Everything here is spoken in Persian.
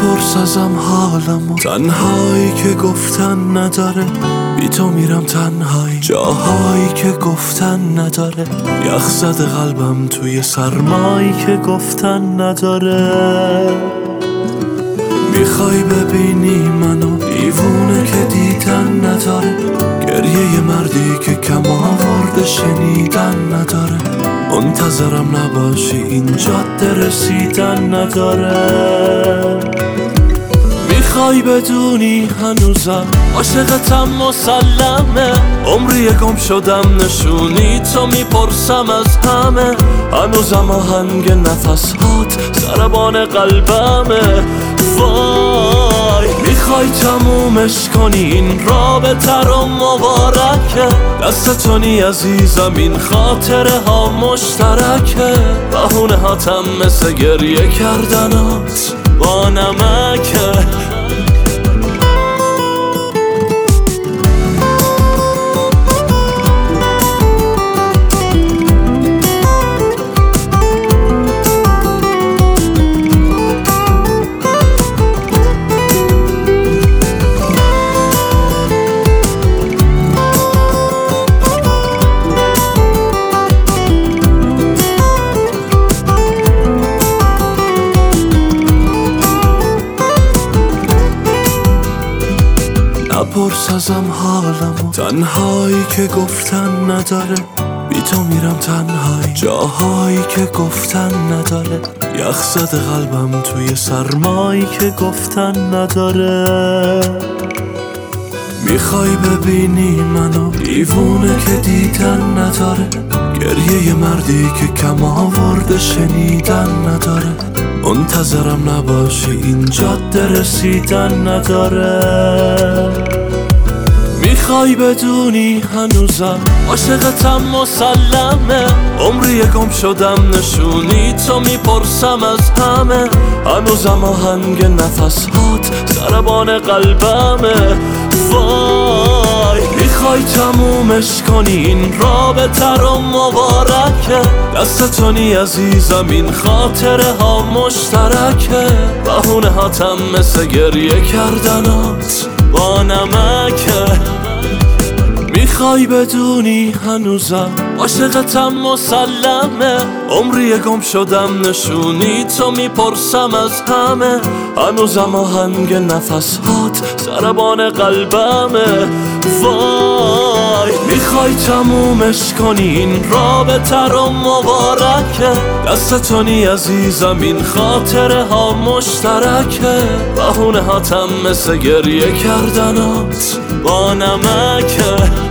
نپرس ازم حالمو. تنهایی که گفتن نداره. بی تو میرم تنهایی. جاهایی که گفتن نداره. یخ زده قلبم توی سرمایی که گفتن نداره. می‌خوای ببینی منو؟ دیوونه که دیدن نداره. گریه مردی که کم آورده شنیدن نداره. منتظرم نباشی این جاده رسیدن نداره. می‌خوای بدونی هنوزم عاشقتم مسلمه عمری گم شدم نشونی تو می‌پرسم از همه. هنوزم آهنگ نفس هات سربان قلبمه. وای می‌خوای تمومش کنی؟ این رابطه رو مبارکه. دستتونی عزیزم این خاطره ها مشترکه. بهونه هاتم مثل گریه کردنات با نمکه. نپرس ازم حالمو. تنهایی که گفتن نداره. بی تو میرم تنهایی. جاهایی که گفتن نداره. یخ زده قلبم توی سرمایی که گفتن نداره. می‌خوای ببینی منو؟ دیوونه که دیدن نداره. گریه مردی که کم آورده شنیدن نداره. منتظرم نباشی این جاده رسیدن نداره. می‌خوای بدونی هنوزم عاشقتم مسلمه. عمری گم شدم نشونی تو می‌پرسم از همه. هنوزم آهنگ نفس هات سربان قلبمه. وای می‌خوای تمومش کنی؟ این رابطه رو مبارکه. دستتونی عزیزم این خاطره ها مشترکه. بهونه هاتم مثل گریه کردنات. با نمکه می‌خوای بدونی هنوزم عاشقتم مسلمه عمری گم شدم نشونی تو می‌پرسم از همه. هنوزم آهنگ نفس هات سربان قلبمه. وای می‌خوای تمومش کنی؟ این رابطه رو مبارکه. دستتونی عزیزم این خاطره ها مشترکه. بهونه هاتم مثل گریه کردنات با نمکه.